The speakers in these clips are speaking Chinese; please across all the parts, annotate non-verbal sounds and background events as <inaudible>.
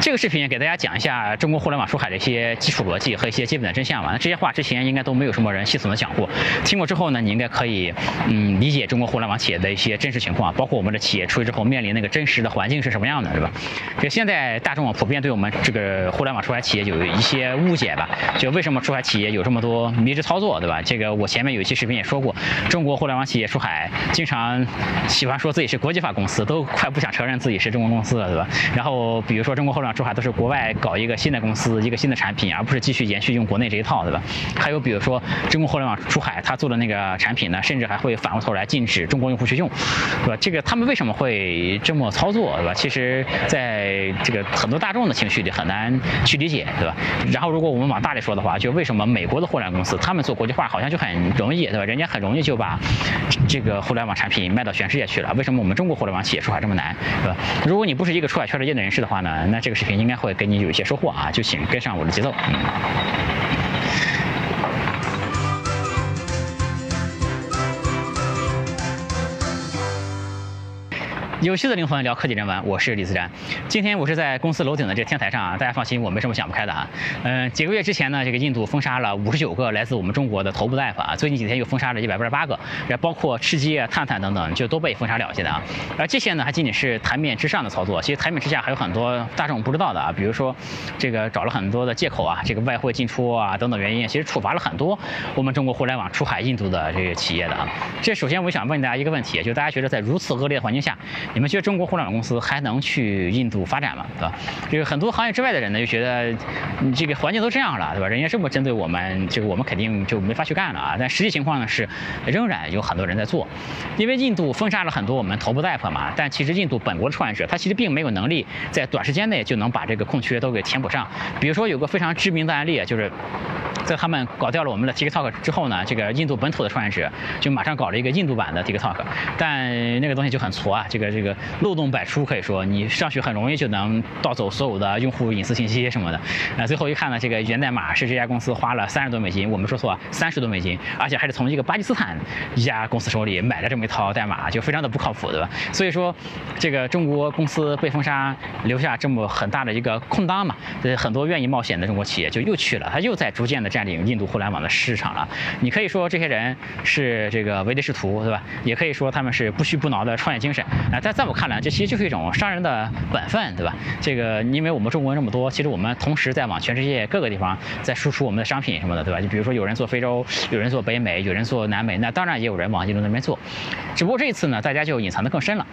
这个视频给大家讲一下中国互联网出海的一些基础逻辑和一些基本的真相吧。那这些话之前应该都没有什么人系统的讲过，听过之后呢，你应该可以嗯理解中国互联网企业的一些真实情况，包括我们的企业出去之后面临那个真实的环境是什么样的，对吧？就现在大众普遍对我们这个互联网出海企业有一些误解吧？就为什么出海企业有这么多迷之操作，对吧？这个我前面有一期视频也说过，中国互联网企业出海经常喜欢说自己是国际化公司，都快不想承认自己是中国公司了，对吧？然后比如说中国互联出海都是国外搞一个新的公司，一个新的产品，而不是继续延续用国内这一套，对吧？还有比如说中国互联网出海，他做的那个产品呢，甚至还会反过头来禁止中国用户去用，对吧？这个他们为什么会这么操作，对吧？其实在这个很多大众的情绪里很难去理解，对吧？然后如果我们往大里说的话，就为什么美国的互联网公司他们做国际化好像就很容易，对吧？人家很容易就把这个互联网产品卖到全世界去了，为什么我们中国互联网企业出海这么难，对吧？如果你不是一个出海圈的业内人士的话呢，那这个视频应该会给你有一些收获啊，就请跟上我的节奏。嗯。有趣的灵魂聊科技人文，我是李自然。今天我是在公司楼顶的这个天台上啊，大家放心，我没什么想不开的啊。嗯，几个月之前呢，这个印度封杀了五十九个来自我们中国的头部大夫啊，最近几天又封杀了一百八十八个，也包括吃鸡啊、探探等等，就都被封杀了结的啊。而这些呢，还仅仅是台面之上的操作，其实台面之下还有很多大众不知道的啊，比如说这个找了很多的借口啊，这个外汇进出啊等等原因，其实处罚了很多我们中国互联网出海印度的这个企业的啊。这首先我想问大家一个问题，就大家觉得在如此恶劣的环境下，你们觉得中国互联网公司还能去印度发展吗？对吧？这个很多行业之外的人呢，就觉得你这个环境都这样了，对吧？人家这么针对我们，这个我们肯定就没法去干了啊。但实际情况呢是，仍然有很多人在做，因为印度封杀了很多我们头部 app 嘛。但其实印度本国的创业者，他其实并没有能力在短时间内就能把这个空缺都给填补上。比如说有个非常知名的案例，就是在他们搞掉了我们的 TikTok 之后呢，这个印度本土的创业者就马上搞了一个印度版的 TikTok，但那个东西就很挫啊，这个这个。漏洞百出，可以说你上去很容易就能盗走所有的用户隐私信息什么的。那最后一看呢，这个源代码是这家公司花了三十多美金，我们说错，三十多美金，而且还是从一个巴基斯坦一家公司手里买了这么一套代码，就非常的不靠谱，对吧？所以说，这个中国公司被封杀，留下这么很大的一个空档嘛，很多愿意冒险的中国企业就又去了，他又在逐渐的占领印度互联网的市场了。你可以说这些人是这个唯利是图，对吧？也可以说他们是不屈不挠的创业精神。啊，在在我看来。这其实就是一种商人的本分，对吧？这个，因为我们中国人这么多，其实我们同时在往全世界各个地方在输出我们的商品什么的，对吧？就比如说有人做非洲，有人做北美，有人做南美，那当然也有人往印度那边做。只不过这次呢，大家就隐藏的更深了。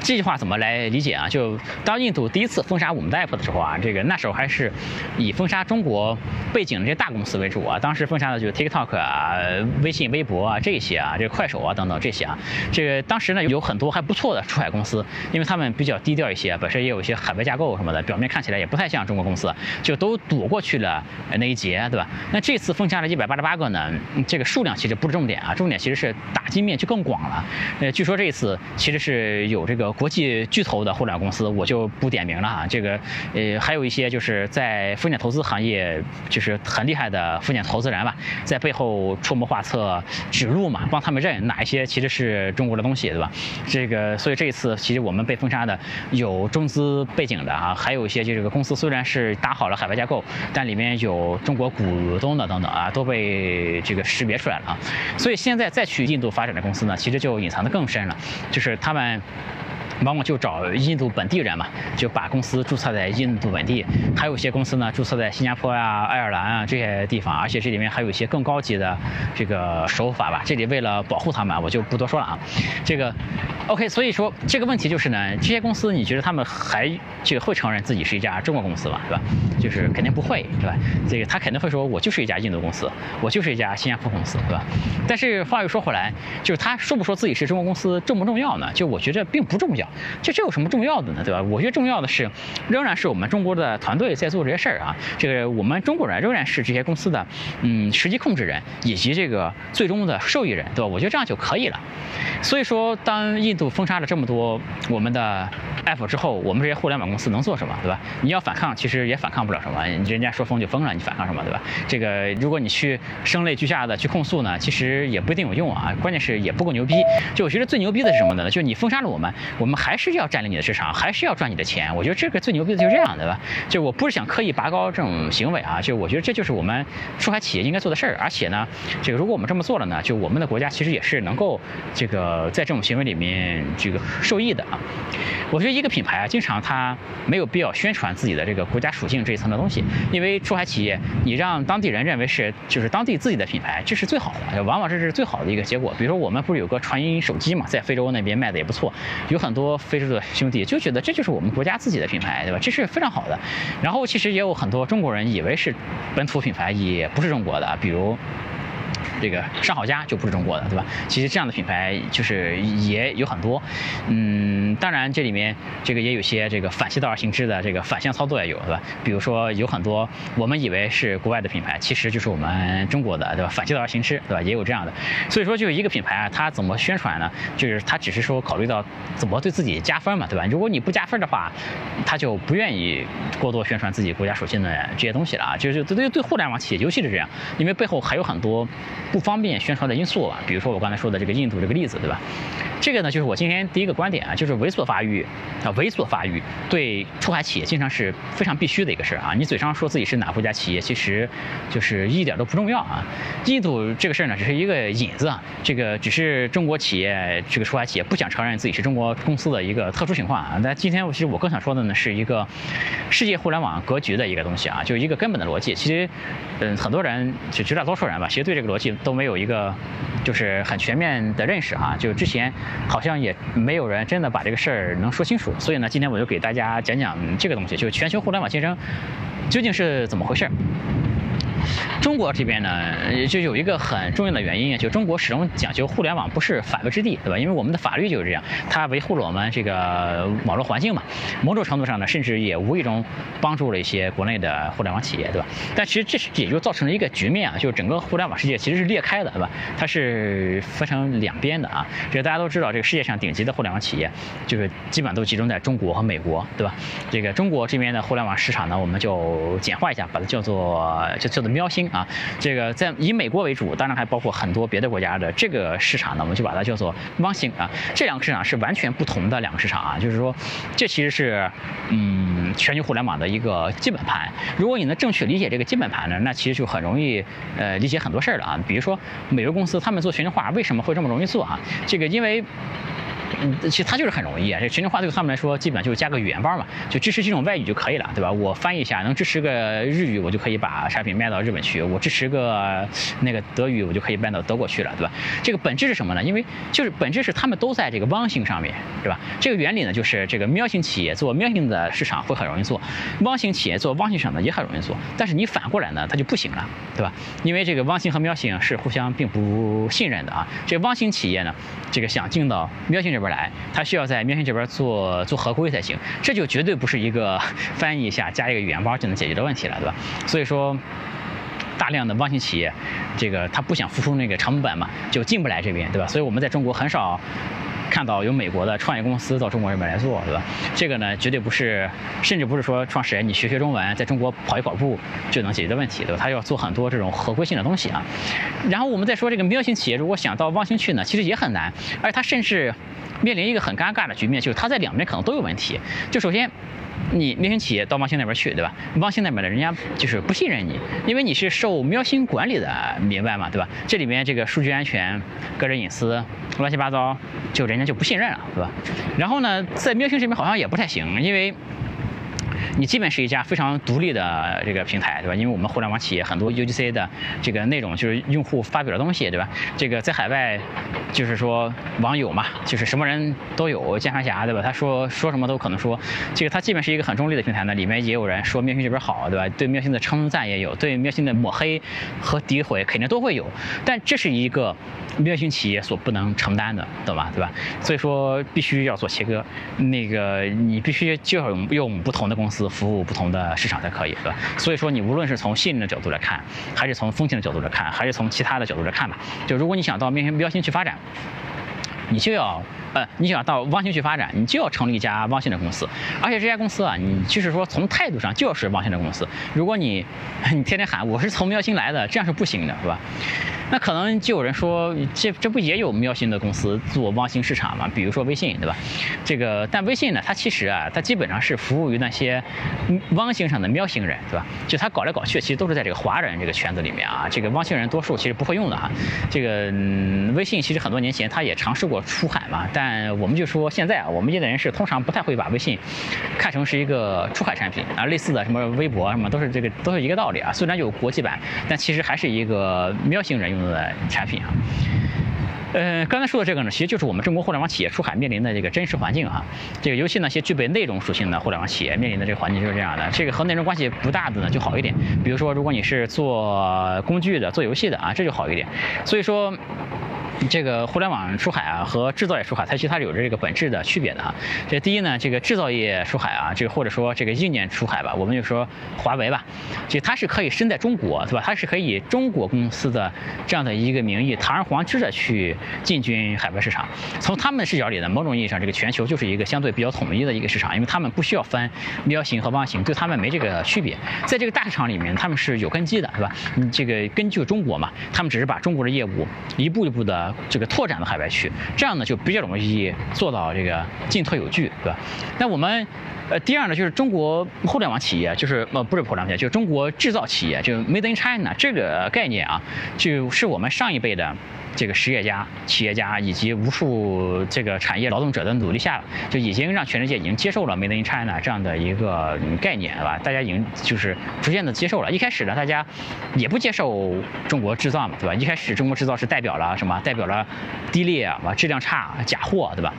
这句话怎么来理解啊？就当印度第一次封杀我们的 app 的时候啊，这个那时候还是以封杀中国背景的这些大公司为主啊。当时封杀的就是 TikTok 啊、微信、微博啊这些啊，这个快手啊等等这些啊。这个当时呢有很多还不错的出海公司，因为他们比较低调一些，本身也有一些海外架构什么的，表面看起来也不太像中国公司，就都躲过去了那一劫，对吧？那这次封杀了一百八十八个呢，这个数量其实不是重点啊，重点其实是打击面就更广了。呃，据说这一次其实是有这个。国际巨头的互联网公司，我就不点名了啊。这个，呃，还有一些就是在风险投资行业，就是很厉害的风险投资人吧，在背后出谋划策、指路嘛，帮他们认哪一些其实是中国的东西，对吧？这个，所以这一次其实我们被封杀的有中资背景的啊，还有一些就这个公司虽然是打好了海外架构，但里面有中国股东的等等啊，都被这个识别出来了啊。所以现在再去印度发展的公司呢，其实就隐藏的更深了，就是他们。往往就找印度本地人嘛，就把公司注册在印度本地。还有一些公司呢，注册在新加坡呀、爱尔兰啊这些地方，而且这里面还有一些更高级的这个手法吧。这里为了保护他们，我就不多说了啊。这个，OK，所以说这个问题就是呢，这些公司你觉得他们还这个会承认自己是一家中国公司吗？对吧？就是肯定不会，对吧？这个他肯定会说，我就是一家印度公司，我就是一家新加坡公司，对吧？但是话又说回来，就是他说不说自己是中国公司重不重要呢？就我觉得并不重要。这这有什么重要的呢？对吧？我觉得重要的是，仍然是我们中国的团队在做这些事儿啊。这个我们中国人仍然是这些公司的嗯实际控制人以及这个最终的受益人，对吧？我觉得这样就可以了。所以说，当印度封杀了这么多我们的 app 之后，我们这些互联网公司能做什么？对吧？你要反抗，其实也反抗不了什么。人家说封就封了，你反抗什么？对吧？这个如果你去声泪俱下的去控诉呢，其实也不一定有用啊。关键是也不够牛逼。就我觉得最牛逼的是什么呢？就是你封杀了我们，我们。还是要占领你的市场，还是要赚你的钱。我觉得这个最牛逼的就是这样，对吧？就我不是想刻意拔高这种行为啊，就我觉得这就是我们出海企业应该做的事儿。而且呢，这个如果我们这么做了呢，就我们的国家其实也是能够这个在这种行为里面这个受益的啊。我觉得一个品牌啊，经常它没有必要宣传自己的这个国家属性这一层的东西，因为出海企业你让当地人认为是就是当地自己的品牌，这是最好的，往往这是最好的一个结果。比如说我们不是有个传音手机嘛，在非洲那边卖的也不错，有很多非洲的兄弟就觉得这就是我们国家自己的品牌，对吧？这是非常好的。然后其实也有很多中国人以为是本土品牌，也不是中国的，比如。这个上好佳就不是中国的，对吧？其实这样的品牌就是也有很多，嗯，当然这里面这个也有些这个反其道而行之的这个反向操作也有，对吧？比如说有很多我们以为是国外的品牌，其实就是我们中国的，对吧？反其道而行之，对吧？也有这样的。所以说，就一个品牌啊，它怎么宣传呢？就是它只是说考虑到怎么对自己加分嘛，对吧？如果你不加分的话，它就不愿意过多宣传自己国家属性的这些东西了啊。就是对对对互联网企业尤其是这样，因为背后还有很多。不方便宣传的因素啊，比如说我刚才说的这个印度这个例子，对吧？这个呢，就是我今天第一个观点啊，就是猥琐发育啊，猥琐发育对出海企业经常是非常必须的一个事儿啊。你嘴上说自己是哪国家企业，其实就是一点都不重要啊。印度这个事儿呢，只是一个引子啊，这个只是中国企业这个出海企业不想承认自己是中国公司的一个特殊情况啊。但今天其实我更想说的呢，是一个世界互联网格局的一个东西啊，就一个根本的逻辑。其实，嗯，很多人就绝大多数人吧，其实对这个逻辑。都没有一个就是很全面的认识啊，就之前好像也没有人真的把这个事儿能说清楚，所以呢，今天我就给大家讲讲这个东西，就全球互联网竞争究竟是怎么回事。中国这边呢，就有一个很重要的原因啊，就中国始终讲究互联网不是法外之地，对吧？因为我们的法律就是这样，它维护了我们这个网络环境嘛。某种程度上呢，甚至也无意中帮助了一些国内的互联网企业，对吧？但其实这是也就造成了一个局面啊，就是整个互联网世界其实是裂开的，对吧？它是分成两边的啊。这个大家都知道，这个世界上顶级的互联网企业，就是基本上都集中在中国和美国，对吧？这个中国这边的互联网市场呢，我们就简化一下，把它叫做就叫做喵星。啊，这个在以美国为主，当然还包括很多别的国家的这个市场呢，我们就把它叫做汪星啊。这两个市场是完全不同的两个市场啊，就是说，这其实是嗯全球互联网的一个基本盘。如果你能正确理解这个基本盘呢，那其实就很容易呃理解很多事儿了啊。比如说美国公司他们做全球化为什么会这么容易做啊？这个因为。嗯，其实它就是很容易啊。这全球化对他们来说，基本上就是加个语言包嘛，就支持几种外语就可以了，对吧？我翻译一下，能支持个日语，我就可以把产品卖到日本去；我支持个那个德语，我就可以卖到德国去了，对吧？这个本质是什么呢？因为就是本质是他们都在这个汪星上面，对吧？这个原理呢，就是这个喵星企业做喵星的市场会很容易做，汪星企业做汪星市场呢也很容易做。但是你反过来呢，它就不行了，对吧？因为这个汪星和喵星是互相并不信任的啊。这汪星企业呢，这个想进到喵星这边。来，他需要在喵星这边做做合规才行，这就绝对不是一个翻译一下加一个语言包就能解决的问题了，对吧？所以说，大量的汪星企业，这个他不想付出那个成本嘛，就进不来这边，对吧？所以我们在中国很少。看到有美国的创业公司到中国这边来做，对吧？这个呢，绝对不是，甚至不是说创始人你学学中文，在中国跑一跑步就能解决的问题，对吧？他要做很多这种合规性的东西啊。然后我们再说这个喵星企业，如果想到汪星去呢，其实也很难，而且他甚至面临一个很尴尬的局面，就是他在两边可能都有问题。就首先。你喵星企业到汪星那边去，对吧？汪星那边的人家就是不信任你，因为你是受喵星管理的，明白吗？对吧？这里面这个数据安全、个人隐私乱七八糟，就人家就不信任了，对吧？然后呢，在喵星这边好像也不太行，因为。你基本是一家非常独立的这个平台，对吧？因为我们互联网企业很多 UGC 的这个内容就是用户发表的东西，对吧？这个在海外，就是说网友嘛，就是什么人都有，键盘侠，对吧？他说说什么都可能说。这个它基本是一个很中立的平台呢，里面也有人说喵星这边好，对吧？对喵星的称赞也有，对喵星的抹黑和诋毁肯定都会有。但这是一个喵星企业所不能承担的，懂吧？对吧？所以说必须要做切割，那个你必须就要用用不同的工公司。服务不同的市场才可以，对吧？所以说你无论是从信任的角度来看，还是从风险的角度来看，还是从其他的角度来看吧，就如果你想到面向标新去发展。你就要。呃，你想到汪星去发展，你就要成立一家汪星的公司，而且这家公司啊，你就是说从态度上就要是汪星的公司。如果你 <laughs> 你天天喊我是从喵星来的，这样是不行的，是吧？那可能就有人说，这这不也有喵星的公司做汪星市场嘛？比如说微信，对吧？这个但微信呢，它其实啊，它基本上是服务于那些汪星上的喵星人，对吧？就它搞来搞去，其实都是在这个华人这个圈子里面啊。这个汪星人多数其实不会用的哈。这个微信其实很多年前它也尝试过出海嘛，但但我们就说现在啊，我们业内人士通常不太会把微信看成是一个出海产品啊，类似的什么微博什么都是这个都是一个道理啊。虽然有国际版，但其实还是一个喵星人用的产品啊。呃，刚才说的这个呢，其实就是我们中国互联网企业出海面临的这个真实环境哈。这个尤其那些具备内容属性的互联网企业面临的这个环境就是这样的。这个和内容关系不大的呢就好一点，比如说如果你是做工具的、做游戏的啊，这就好一点。所以说。这个互联网出海啊和制造业出海，它其实它是有着这个本质的区别的哈。这第一呢，这个制造业出海啊，这个或者说这个硬件出海吧，我们就说华为吧，就它是可以身在中国，对吧？它是可以中国公司的这样的一个名义堂而皇之的去进军海外市场。从他们的视角里呢，某种意义上，这个全球就是一个相对比较统一的一个市场，因为他们不需要分喵型和汪型，对他们没这个区别。在这个大市场里面，他们是有根基的，对吧？你这个根据中国嘛，他们只是把中国的业务一步一步的。这个拓展到海外去，这样呢就比较容易做到这个进退有据，对吧？那我们，呃，第二呢就是中国互联网企业，就是呃不是互联网企业，就是中国制造企业，就 Made in China 这个概念啊，就是我们上一辈的。这个实业家、企业家以及无数这个产业劳动者的努力下，就已经让全世界已经接受了 “Made in China” 这样的一个概念，对吧？大家已经就是逐渐的接受了。一开始呢，大家也不接受中国制造嘛，对吧？一开始中国制造是代表了什么？代表了低劣啊，质量差、假货，对吧？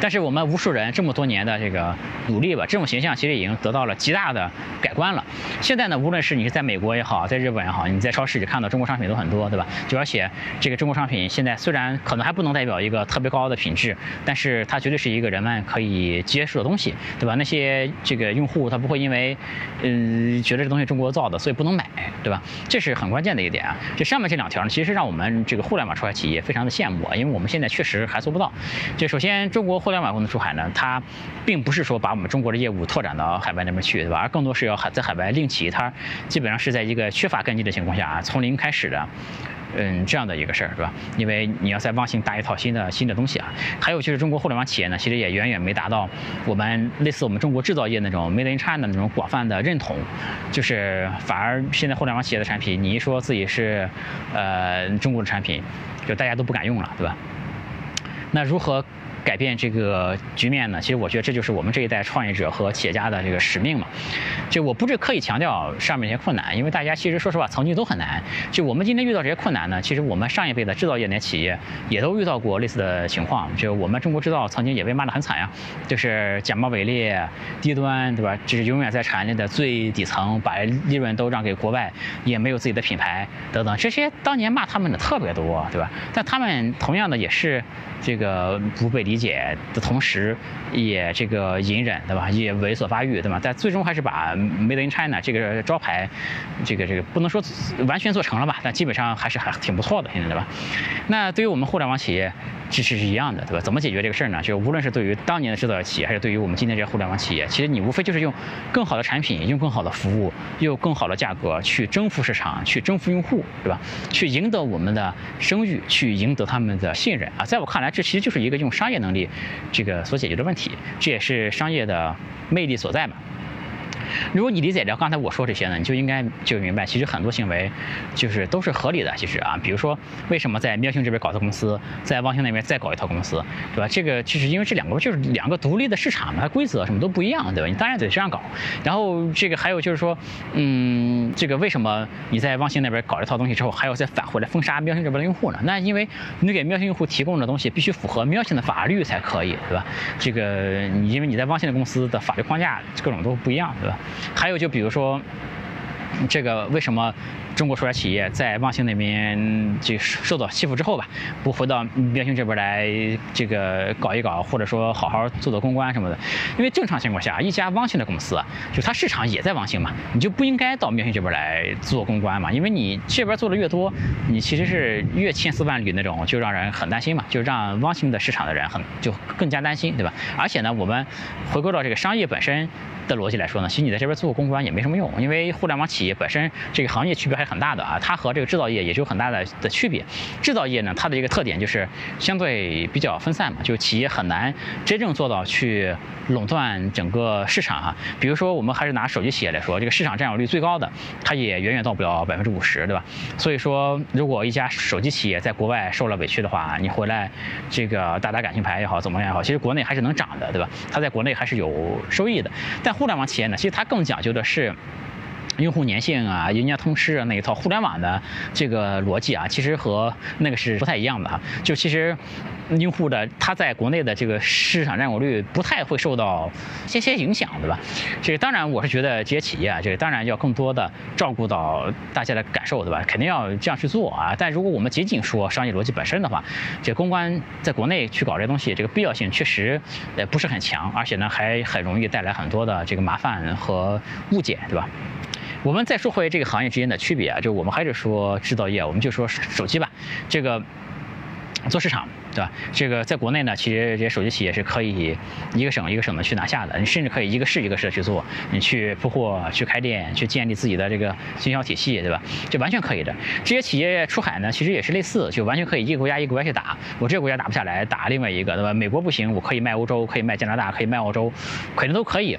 但是我们无数人这么多年的这个努力吧，这种形象其实已经得到了极大的改观了。现在呢，无论是你是在美国也好，在日本也好，你在超市里看到中国商品都很多，对吧？就而且这个中国商品现在虽然可能还不能代表一个特别高的品质，但是它绝对是一个人们可以接受的东西，对吧？那些这个用户他不会因为嗯觉得这东西中国造的，所以不能买，对吧？这是很关键的一点啊。这上面这两条呢，其实让我们这个互联网出海企业非常的羡慕啊，因为我们现在确实还做不到。就首先中国国互联网公司出海呢，它并不是说把我们中国的业务拓展到海外那边去，对吧？而更多是要海在海外另起，它基本上是在一个缺乏根基的情况下啊，从零开始的，嗯，这样的一个事儿，是吧？因为你要在忘性搭一套新的新的东西啊。还有就是中国互联网企业呢，其实也远远没达到我们类似我们中国制造业那种 Made in China 那种广泛的认同，就是反而现在互联网企业的产品，你一说自己是呃中国的产品，就大家都不敢用了，对吧？那如何？改变这个局面呢？其实我觉得这就是我们这一代创业者和企业家的这个使命嘛。就我不是刻意强调上面一些困难，因为大家其实说实话曾经都很难。就我们今天遇到这些困难呢，其实我们上一辈的制造业那些企业也都遇到过类似的情况。就我们中国制造曾经也被骂得很惨呀，就是假冒伪劣、低端，对吧？就是永远在产业链的最底层，把利润都让给国外，也没有自己的品牌等等。这些当年骂他们的特别多，对吧？但他们同样的也是这个不被理。理解的同时，也这个隐忍，对吧？也猥琐发育，对吧？但最终还是把 Made in China 这个招牌，这个这个不能说完全做成了吧，但基本上还是还挺不错的，现在对吧？那对于我们互联网企业。其实是一样的，对吧？怎么解决这个事儿呢？就无论是对于当年的制造业企业，还是对于我们今天这些互联网企业，其实你无非就是用更好的产品，用更好的服务，用更好的价格去征服市场，去征服用户，对吧？去赢得我们的声誉，去赢得他们的信任啊！在我看来，这其实就是一个用商业能力这个所解决的问题，这也是商业的魅力所在嘛。如果你理解了刚才我说这些呢，你就应该就明白，其实很多行为就是都是合理的。其实啊，比如说为什么在喵星这边搞的公司，在汪星那边再搞一套公司，对吧？这个就是因为这两个就是两个独立的市场嘛，它规则什么都不一样，对吧？你当然得这样搞。然后这个还有就是说，嗯，这个为什么你在汪星那边搞一套东西之后，还要再返回来封杀喵星这边的用户呢？那因为你给喵星用户提供的东西必须符合喵星的法律才可以，对吧？这个你因为你在汪星的公司的法律框架各种都不一样，对吧？还有就比如说，这个为什么中国出来企业在望星那边就受到欺负之后吧，不回到喵星这边来这个搞一搞，或者说好好做做公关什么的？因为正常情况下，一家汪星的公司，就它市场也在汪星嘛，你就不应该到喵星这边来做公关嘛，因为你这边做的越多，你其实是越千丝万缕那种，就让人很担心嘛，就让汪星的市场的人很就更加担心，对吧？而且呢，我们回归到这个商业本身。的逻辑来说呢，其实你在这边做公关也没什么用，因为互联网企业本身这个行业区别还是很大的啊，它和这个制造业也是有很大的的区别。制造业呢，它的一个特点就是相对比较分散嘛，就企业很难真正做到去垄断整个市场哈。比如说我们还是拿手机企业来说，这个市场占有率最高的，它也远远到不了百分之五十，对吧？所以说，如果一家手机企业在国外受了委屈的话，你回来这个打打感情牌也好，怎么样也好，其实国内还是能涨的，对吧？它在国内还是有收益的，但互联网企业呢，其实它更讲究的是用户粘性啊、人家通吃啊那一套互联网的这个逻辑啊，其实和那个是不太一样的哈。就其实。用户的他在国内的这个市场占有率不太会受到些些影响，对吧？这个当然我是觉得这些企业啊，这个当然要更多的照顾到大家的感受，对吧？肯定要这样去做啊。但如果我们仅仅说商业逻辑本身的话，这公关在国内去搞这东西，这个必要性确实呃不是很强，而且呢还很容易带来很多的这个麻烦和误解，对吧？我们再说回这个行业之间的区别啊，就我们还是说制造业，我们就说手机吧，这个做市场。对吧？这个在国内呢，其实这些手机企业是可以一个省一个省的去拿下的，你甚至可以一个市一个市的去做，你去铺货、去开店、去建立自己的这个经销体系，对吧？这完全可以的。这些企业出海呢，其实也是类似，就完全可以一个国家一个国家去打。我这个国家打不下来，打另外一个，对吧？美国不行，我可以卖欧洲，可以卖加拿大，可以卖澳洲，肯定都可以。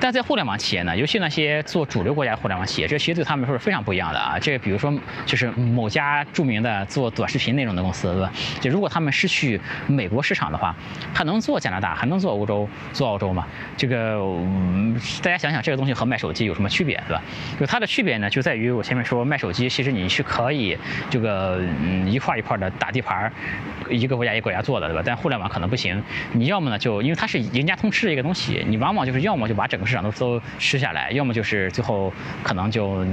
但在互联网企业呢，尤其那些做主流国家互联网企业，这其实对他们来说是非常不一样的啊。这比如说，就是某家著名的做短视频内容的公司，对吧？就如果他们失去去美国市场的话，还能做加拿大，还能做欧洲，做澳洲吗？这个大家想想，这个东西和卖手机有什么区别，对吧？就它的区别呢，就在于我前面说卖手机，其实你是可以这个嗯一块一块的打地盘，一个国家一个国家做的，对吧？但互联网可能不行，你要么呢就因为它是赢家通吃的一个东西，你往往就是要么就把整个市场都都吃下来，要么就是最后可能就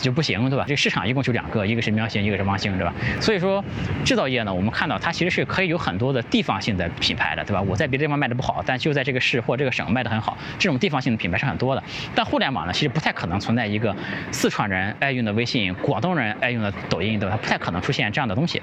就不行，对吧？这个市场一共就两个，一个是喵星，一个是汪星，对吧？所以说制造业呢，我们看到它其实是可。可以有很多的地方性的品牌的，对吧？我在别的地方卖的不好，但就在这个市或这个省卖的很好。这种地方性的品牌是很多的。但互联网呢，其实不太可能存在一个四川人爱用的微信，广东人爱用的抖音，对吧？不太可能出现这样的东西。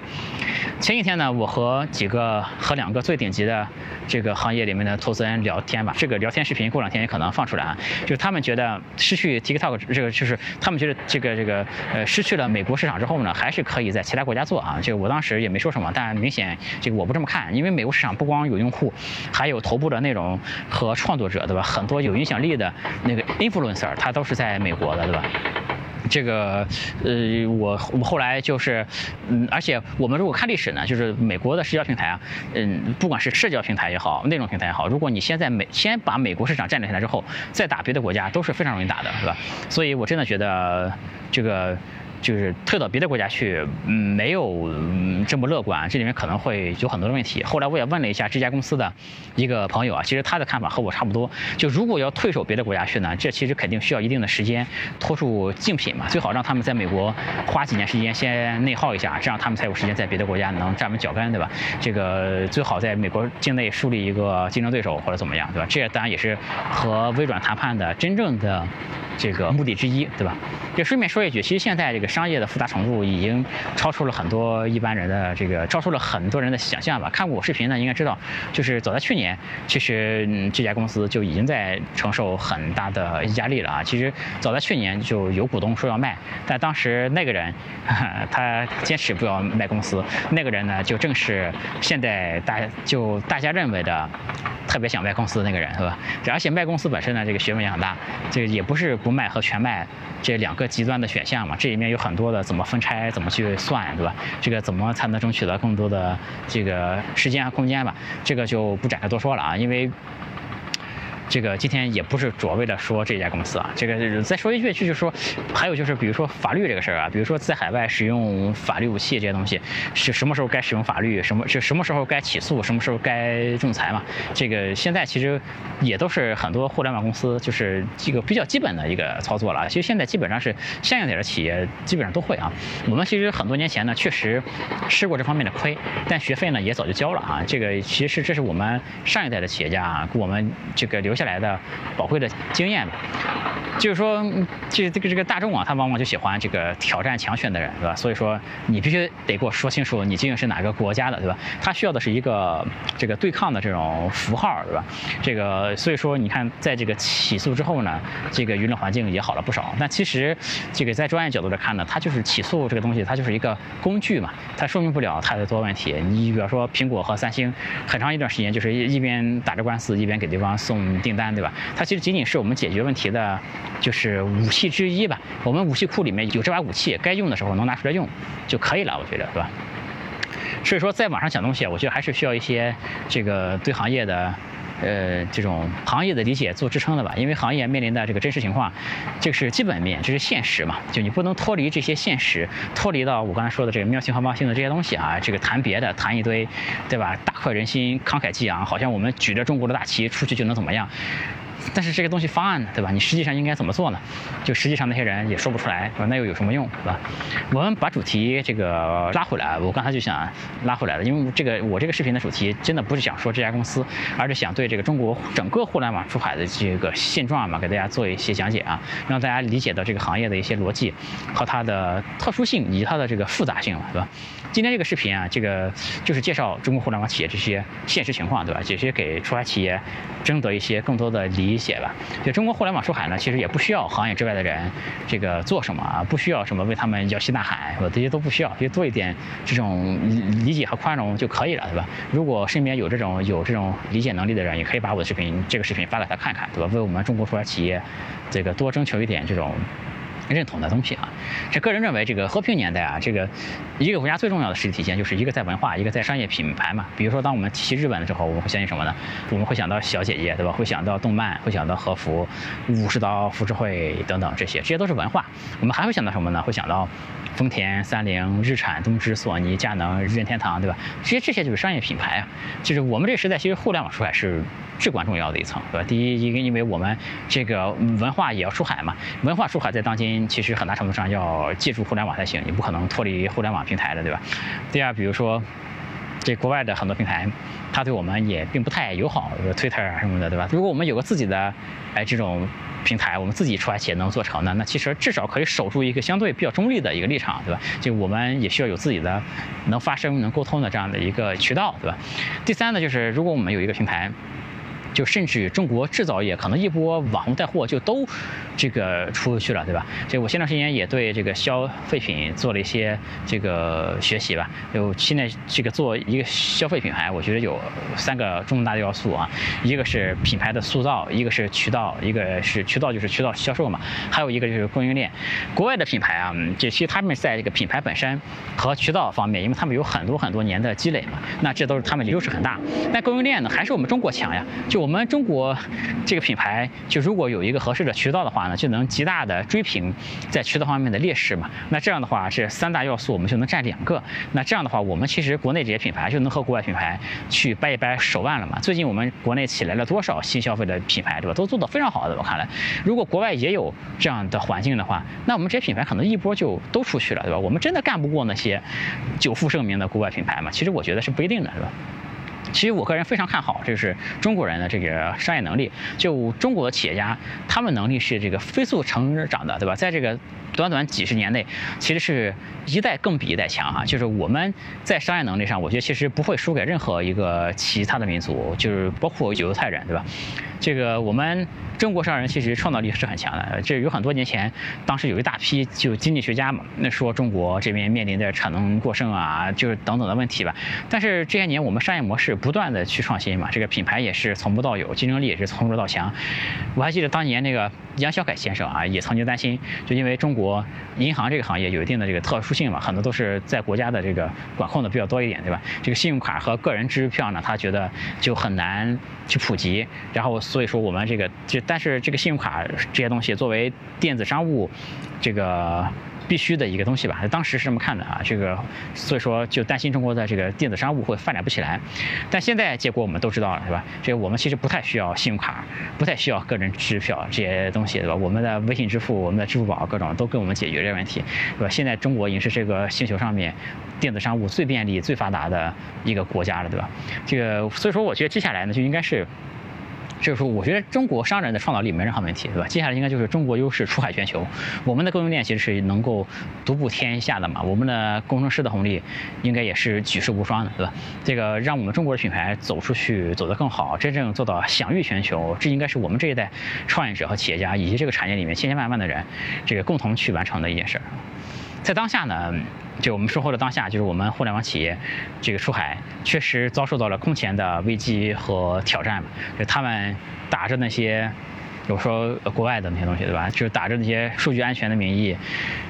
前几天呢，我和几个和两个最顶级的这个行业里面的投资人聊天吧。这个聊天视频过两天也可能放出来啊。就是他们觉得失去 TikTok 这个，就是他们觉得这个这个呃失去了美国市场之后呢，还是可以在其他国家做啊。这个我当时也没说什么，但明显。这个我不这么看，因为美国市场不光有用户，还有头部的内容和创作者，对吧？很多有影响力的那个 influencer，他都是在美国的，对吧？这个，呃，我我后来就是，嗯，而且我们如果看历史呢，就是美国的社交平台啊，嗯，不管是社交平台也好，内容平台也好，如果你先在美先把美国市场占领下来之后，再打别的国家，都是非常容易打的，是吧？所以我真的觉得这个。就是退到别的国家去，嗯，没有这么乐观，这里面可能会有很多的问题。后来我也问了一下这家公司的一个朋友啊，其实他的看法和我差不多。就如果要退守别的国家去呢，这其实肯定需要一定的时间拖住竞品嘛，最好让他们在美国花几年时间先内耗一下，这样他们才有时间在别的国家能站稳脚跟，对吧？这个最好在美国境内树立一个竞争对手或者怎么样，对吧？这当然也是和微软谈判的真正的这个目的之一，对吧？就顺便说一句，其实现在这个商业的复杂程度已经超出了很多一般人的这个，超出了很多人的想象吧。看过我视频的应该知道，就是早在去年，其实这家公司就已经在承受很大的压力了啊。其实早在去年就有股东说要卖，但当时那个人他坚持不要卖公司，那个人呢就正是现在大就大家认为的特别想卖公司的那个人，是吧？而且卖公司本身呢，这个学问也很大，这个也不是不卖和全卖。这两个极端的选项嘛，这里面有很多的怎么分拆，怎么去算，对吧？这个怎么才能争取到更多的这个时间和空间吧？这个就不展开多说了啊，因为这个今天也不是主要为了说这家公司啊，这个再说一句，就是说，还有就是比如说法律这个事儿啊，比如说在海外使用法律武器这些东西，是什么时候该使用法律，什么是什么时候该起诉，什么时候该仲裁嘛？这个现在其实也都是很多互联网公司就是这个比较基本的一个操作了。其实现在基本上是像样点的企业基本上都会啊。我们其实很多年前呢，确实吃过这方面的亏，但学费呢也早就交了啊。这个其实这是我们上一代的企业家啊，给我们这个留下来的宝贵的经验。就是说，这这个这个大众啊，他往往就喜欢这个挑战强权的人，对吧？所以说，你必须得给我说清楚，你究竟是哪个国家的，对吧？他需要的是一个这个对抗的这种符号，对吧？这个所以说，你看，在这个起诉之后呢，这个舆论环境也好了不少。但其实，这个在专业角度来看呢，它就是起诉这个东西，它就是一个工具嘛，它说明不了太多问题。你比方说，苹果和三星，很长一段时间就是一边打着官司，一边给对方送订单，对吧？它其实仅仅是我们解决问题的。就是武器之一吧，我们武器库里面有这把武器，该用的时候能拿出来用就可以了，我觉得，是吧？所以说，在网上讲东西，我觉得还是需要一些这个对行业的，呃，这种行业的理解做支撑的吧。因为行业面临的这个真实情况，这个是基本面，这是现实嘛。就你不能脱离这些现实，脱离到我刚才说的这个喵星和猫星的这些东西啊，这个谈别的，谈一堆，对吧？大快人心，慷慨激昂，好像我们举着中国的大旗出去就能怎么样？但是这个东西方案呢，对吧？你实际上应该怎么做呢？就实际上那些人也说不出来，那又有什么用，对吧？我们把主题这个拉回来，我刚才就想拉回来了，因为这个我这个视频的主题真的不是想说这家公司，而是想对这个中国整个互联网出海的这个现状嘛，给大家做一些讲解啊，让大家理解到这个行业的一些逻辑和它的特殊性以及它的这个复杂性嘛，对吧？今天这个视频啊，这个就是介绍中国互联网企业这些现实情况，对吧？这些给出海企业争得一些更多的利益解吧。就中国互联网出海呢，其实也不需要行业之外的人这个做什么啊，不需要什么为他们摇旗呐喊，这些都不需要，就做一点这种理解和宽容就可以了，对吧？如果身边有这种有这种理解能力的人，也可以把我的视频这个视频发给他看看，对吧？为我们中国出海企业这个多征求一点这种。认同的东西啊，这个人认为这个和平年代啊，这个一个国家最重要的实体体现就是一个在文化，一个在商业品牌嘛。比如说，当我们提起日本的时候，我们会相信什么呢？我们会想到小姐姐，对吧？会想到动漫，会想到和服、武士刀、浮世绘等等这些，这些都是文化。我们还会想到什么呢？会想到丰田、三菱、日产、东芝、索尼、佳能、任天堂，对吧？其实这些就是商业品牌啊。就是我们这个时代，其实互联网出海是。至关重要的一层，对吧？第一，一个因为我们这个文化也要出海嘛，文化出海在当今其实很大程度上要借助互联网才行，你不可能脱离互联网平台的，对吧？第二，比如说这国外的很多平台，它对我们也并不太友好，比如 Twitter 啊什么的，对吧？如果我们有个自己的哎这种平台，我们自己出来企业能做成的，那其实至少可以守住一个相对比较中立的一个立场，对吧？就我们也需要有自己的能发声、能沟通的这样的一个渠道，对吧？第三呢，就是如果我们有一个平台。就甚至中国制造业可能一波网红带货就都这个出去了，对吧？所以我前段时间也对这个消费品做了一些这个学习吧。就现在这个做一个消费品牌，我觉得有三个重大的要素啊，一个是品牌的塑造，一个是渠道，一个是渠道就是渠道销售嘛，还有一个就是供应链。国外的品牌啊，这其实他们在这个品牌本身和渠道方面，因为他们有很多很多年的积累嘛，那这都是他们优势很大。但供应链呢，还是我们中国强呀。就我们中国这个品牌，就如果有一个合适的渠道的话呢，就能极大的追平在渠道方面的劣势嘛。那这样的话，这三大要素我们就能占两个。那这样的话，我们其实国内这些品牌就能和国外品牌去掰一掰手腕了嘛。最近我们国内起来了多少新消费的品牌，对吧？都做得非常好的，我看来。如果国外也有这样的环境的话，那我们这些品牌可能一波就都出去了，对吧？我们真的干不过那些久负盛名的国外品牌嘛？其实我觉得是不一定的，是吧？其实我个人非常看好，就是中国人的这个商业能力。就中国的企业家，他们能力是这个飞速成长的，对吧？在这个短短几十年内，其实是一代更比一代强啊。就是我们在商业能力上，我觉得其实不会输给任何一个其他的民族，就是包括犹太人，对吧？这个我们中国商人其实创造力是很强的。这有很多年前，当时有一大批就经济学家嘛，那说中国这边面临的产能过剩啊，就是等等的问题吧。但是这些年我们商业模式。不断的去创新嘛，这个品牌也是从不到有，竞争力也是从弱到强。我还记得当年那个杨小凯先生啊，也曾经担心，就因为中国银行这个行业有一定的这个特殊性嘛，很多都是在国家的这个管控的比较多一点，对吧？这个信用卡和个人支票呢，他觉得就很难去普及。然后所以说我们这个就但是这个信用卡这些东西作为电子商务，这个。必须的一个东西吧，当时是这么看的啊，这个所以说就担心中国的这个电子商务会发展不起来，但现在结果我们都知道了，是吧？这个我们其实不太需要信用卡，不太需要个人支票这些东西，对吧？我们的微信支付、我们的支付宝各种都给我们解决这个问题，对吧？现在中国已经是这个星球上面电子商务最便利、最发达的一个国家了，对吧？这个所以说，我觉得接下来呢，就应该是。就是说，我觉得中国商人的创造力没任何问题，对吧？接下来应该就是中国优势出海全球。我们的供应链其实是能够独步天下的嘛。我们的工程师的红利应该也是举世无双的，对吧？这个让我们中国的品牌走出去，走得更好，真正做到享誉全球，这应该是我们这一代创业者和企业家以及这个产业里面千千万万的人，这个共同去完成的一件事儿。在当下呢，就我们说后的当下，就是我们互联网企业这个出海确实遭受到了空前的危机和挑战。就他们打着那些，比如说国外的那些东西，对吧？就是打着那些数据安全的名义，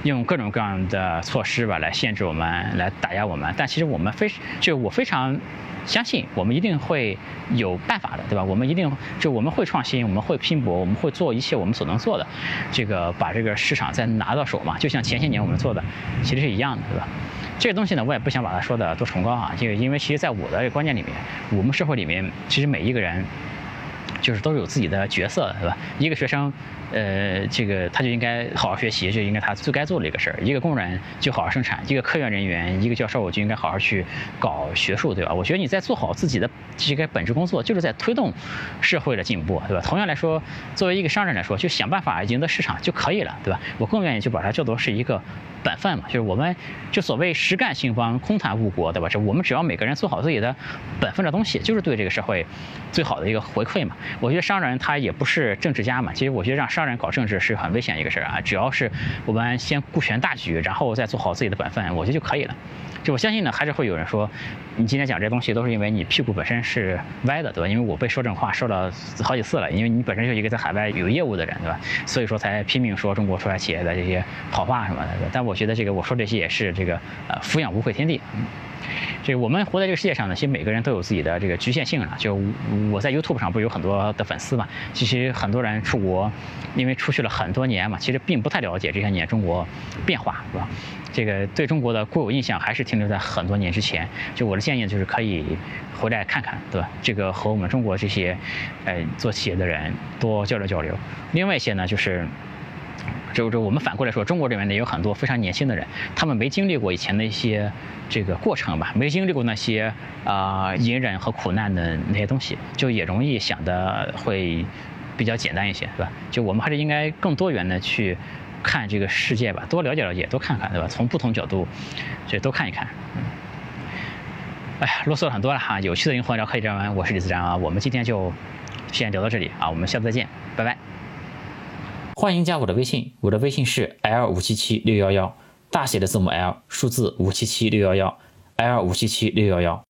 用各种各样的措施吧来限制我们，来打压我们。但其实我们非就我非常。相信我们一定会有办法的，对吧？我们一定就我们会创新，我们会拼搏，我们会做一切我们所能做的，这个把这个市场再拿到手嘛。就像前些年我们做的，其实是一样的，对吧？这个东西呢，我也不想把它说的多崇高啊，这个因为其实在我的观念里面，我们社会里面其实每一个人。就是都有自己的角色的，对吧？一个学生，呃，这个他就应该好好学习，就应该他最该做的一个事儿。一个工人就好好生产，一个科研人员，一个教授就应该好好去搞学术，对吧？我觉得你在做好自己的这个本职工作，就是在推动社会的进步，对吧？同样来说，作为一个商人来说，就想办法赢得市场就可以了，对吧？我更愿意就把它叫做是一个。本分嘛，就是我们就所谓实干兴邦，空谈误国，对吧？这我们只要每个人做好自己的本分的东西，就是对这个社会最好的一个回馈嘛。我觉得商人他也不是政治家嘛，其实我觉得让商当然搞政治是很危险一个事儿啊。只要是我们先顾全大局，然后再做好自己的本分，我觉得就可以了。就我相信呢，还是会有人说，你今天讲这东西都是因为你屁股本身是歪的，对吧？因为我被说这种话说了好几次了，因为你本身就一个在海外有业务的人，对吧？所以说才拼命说中国出来企业的这些好话什么的。但我觉得这个我说这些也是这个呃抚养无愧天地。这我们活在这个世界上呢，其实每个人都有自己的这个局限性啊。就我在 YouTube 上不是有很多的粉丝嘛？其实很多人出国，因为出去了很多年嘛，其实并不太了解这些年中国变化，是吧？这个对中国的固有印象还是停留在很多年之前。就我的建议就是可以回来看看，对吧？这个和我们中国这些呃做企业的人多交流交流。另外一些呢，就是。就就我们反过来说，中国这边呢有很多非常年轻的人，他们没经历过以前的一些这个过程吧，没经历过那些啊隐忍和苦难的那些东西，就也容易想的会比较简单一些，对吧？就我们还是应该更多元的去看这个世界吧，多了解了解，多看看，对吧？从不同角度，就多看一看。哎呀，啰嗦了很多了哈，有趣的灵魂聊科技人文，我是李自然啊，我们今天就先聊到这里啊，我们下次再见，拜拜。欢迎加我的微信，我的微信是 l 五七七六幺幺，大写的字母 L，数字五七七六幺幺，L 五七七六幺幺。